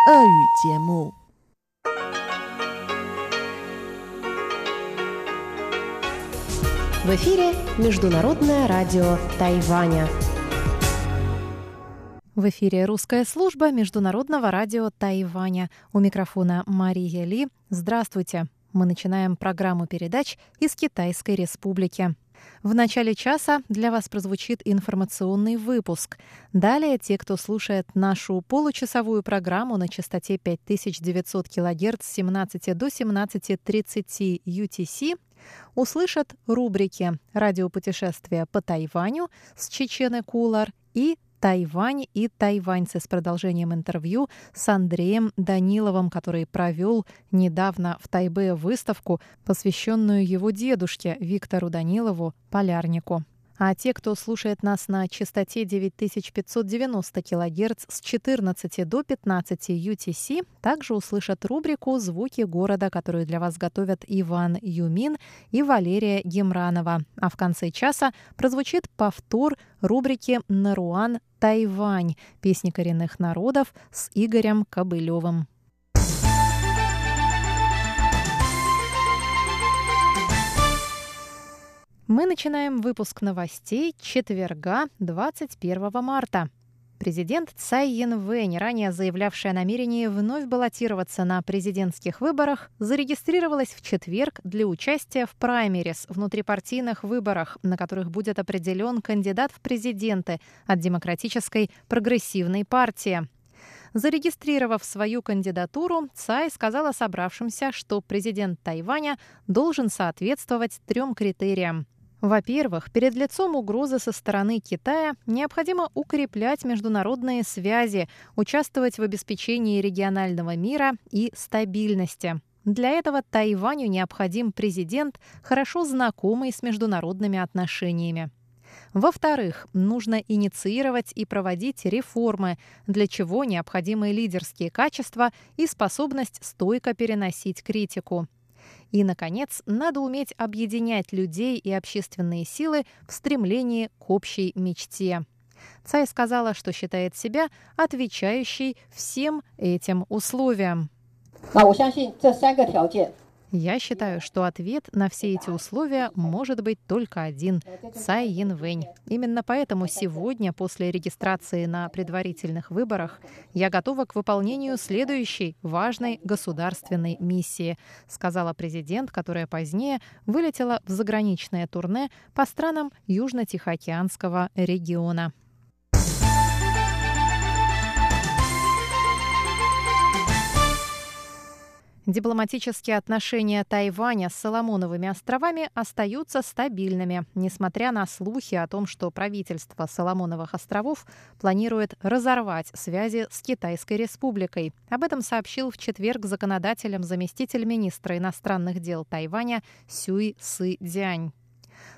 俄语节目。В эфире Международное радио Тайваня. В эфире русская служба Международного радио Тайваня. У микрофона Мария Ли. Здравствуйте. Мы начинаем программу передач из Китайской Республики. В начале часа для вас прозвучит информационный выпуск. Далее те, кто слушает нашу получасовую программу на частоте 5900 кГц с 17 до 17.30 UTC, услышат рубрики «Радиопутешествие по Тайваню» с Чечены Кулар и Тайвань и тайваньцы с продолжением интервью с Андреем Даниловым, который провел недавно в Тайбе выставку, посвященную его дедушке Виктору Данилову, полярнику. А те, кто слушает нас на частоте 9590 кГц с 14 до 15 UTC, также услышат рубрику «Звуки города», которую для вас готовят Иван Юмин и Валерия Гемранова. А в конце часа прозвучит повтор рубрики «Наруан Тайвань» песни коренных народов с Игорем Кобылевым. Мы начинаем выпуск новостей четверга 21 марта. Президент Цай Янвэнь, ранее заявлявшая о намерении вновь баллотироваться на президентских выборах, зарегистрировалась в четверг для участия в праймерис, внутрипартийных выборах, на которых будет определен кандидат в президенты от Демократической прогрессивной партии. Зарегистрировав свою кандидатуру, Цай сказала собравшимся, что президент Тайваня должен соответствовать трем критериям – во-первых, перед лицом угрозы со стороны Китая необходимо укреплять международные связи, участвовать в обеспечении регионального мира и стабильности. Для этого Тайваню необходим президент, хорошо знакомый с международными отношениями. Во-вторых, нужно инициировать и проводить реформы, для чего необходимы лидерские качества и способность стойко переносить критику. И, наконец, надо уметь объединять людей и общественные силы в стремлении к общей мечте. Цай сказала, что считает себя отвечающей всем этим условиям. Я считаю, что ответ на все эти условия может быть только один – Цай Янвэнь. Именно поэтому сегодня, после регистрации на предварительных выборах, я готова к выполнению следующей важной государственной миссии, сказала президент, которая позднее вылетела в заграничное турне по странам Южно-Тихоокеанского региона. Дипломатические отношения Тайваня с Соломоновыми островами остаются стабильными, несмотря на слухи о том, что правительство Соломоновых островов планирует разорвать связи с Китайской республикой. Об этом сообщил в четверг законодателям заместитель министра иностранных дел Тайваня Сюй Сы Дянь.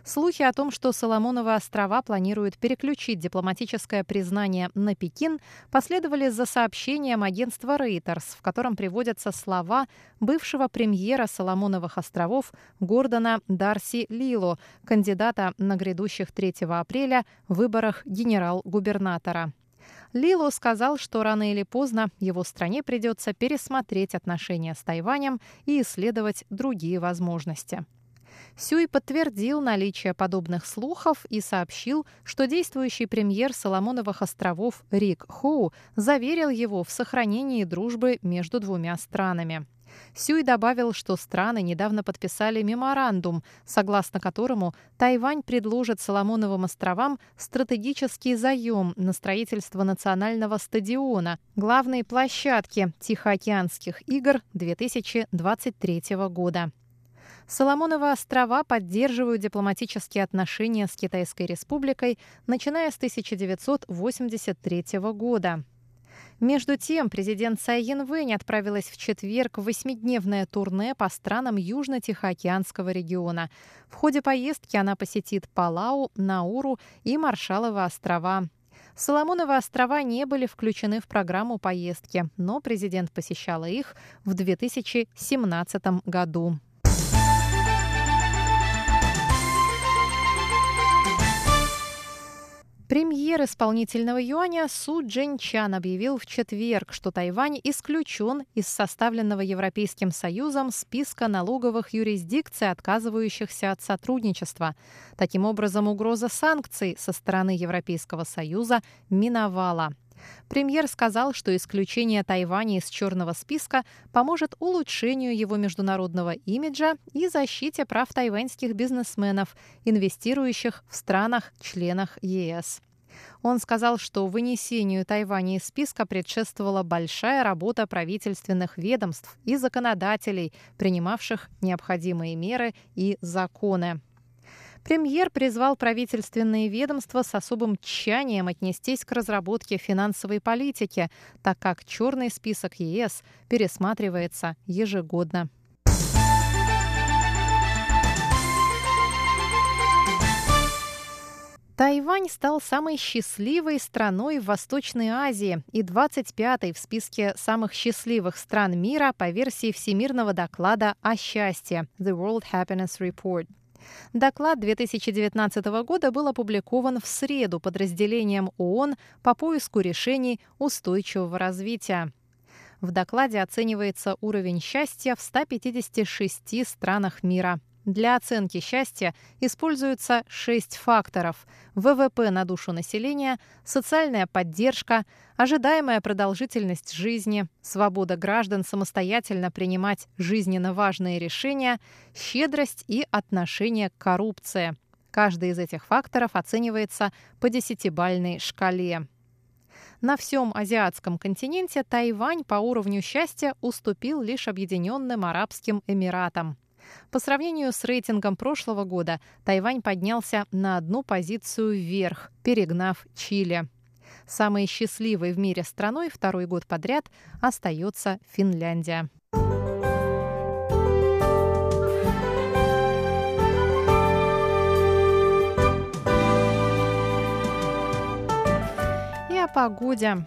Слухи о том, что Соломоновы острова планируют переключить дипломатическое признание на Пекин, последовали за сообщением агентства Reuters, в котором приводятся слова бывшего премьера Соломоновых островов Гордона Дарси Лило, кандидата на грядущих 3 апреля выборах генерал-губернатора. Лило сказал, что рано или поздно его стране придется пересмотреть отношения с Тайванем и исследовать другие возможности. Сюй подтвердил наличие подобных слухов и сообщил, что действующий премьер Соломоновых островов Рик Хоу заверил его в сохранении дружбы между двумя странами. Сюй добавил, что страны недавно подписали меморандум, согласно которому Тайвань предложит Соломоновым островам стратегический заем на строительство национального стадиона, главной площадки Тихоокеанских игр 2023 года. Соломоновы острова поддерживают дипломатические отношения с Китайской республикой, начиная с 1983 года. Между тем, президент Цай Янвэнь отправилась в четверг в восьмидневное турне по странам Южно-Тихоокеанского региона. В ходе поездки она посетит Палау, Науру и Маршаловы острова. Соломоновы острова не были включены в программу поездки, но президент посещала их в 2017 году. Премьер исполнительного юаня Су Джинчан объявил в четверг, что Тайвань исключен из составленного Европейским Союзом списка налоговых юрисдикций, отказывающихся от сотрудничества. Таким образом, угроза санкций со стороны Европейского Союза миновала. Премьер сказал, что исключение Тайваня из черного списка поможет улучшению его международного имиджа и защите прав тайваньских бизнесменов, инвестирующих в странах-членах ЕС. Он сказал, что вынесению Тайваня из списка предшествовала большая работа правительственных ведомств и законодателей, принимавших необходимые меры и законы. Премьер призвал правительственные ведомства с особым тщанием отнестись к разработке финансовой политики, так как черный список ЕС пересматривается ежегодно. Тайвань стал самой счастливой страной в Восточной Азии и 25-й в списке самых счастливых стран мира по версии Всемирного доклада о счастье The World Happiness Report. Доклад 2019 года был опубликован в среду подразделением ООН по поиску решений устойчивого развития. В докладе оценивается уровень счастья в 156 странах мира – для оценки счастья используются шесть факторов – ВВП на душу населения, социальная поддержка, ожидаемая продолжительность жизни, свобода граждан самостоятельно принимать жизненно важные решения, щедрость и отношение к коррупции. Каждый из этих факторов оценивается по десятибальной шкале. На всем азиатском континенте Тайвань по уровню счастья уступил лишь Объединенным Арабским Эмиратам. По сравнению с рейтингом прошлого года, Тайвань поднялся на одну позицию вверх, перегнав Чили. Самой счастливой в мире страной второй год подряд остается Финляндия. И о погоде.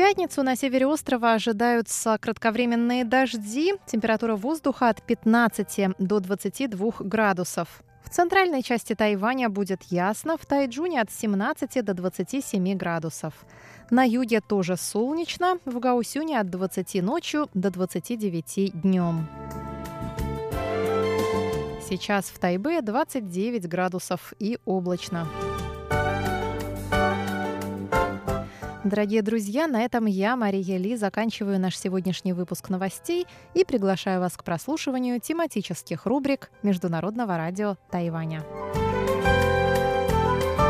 Пятницу на севере острова ожидаются кратковременные дожди. Температура воздуха от 15 до 22 градусов. В центральной части Тайваня будет ясно, в Тайджуне от 17 до 27 градусов. На юге тоже солнечно, в Гаусюне от 20 ночью до 29 днем. Сейчас в Тайбе 29 градусов и облачно. Дорогие друзья, на этом я, Мария Ли, заканчиваю наш сегодняшний выпуск новостей и приглашаю вас к прослушиванию тематических рубрик Международного радио Тайваня.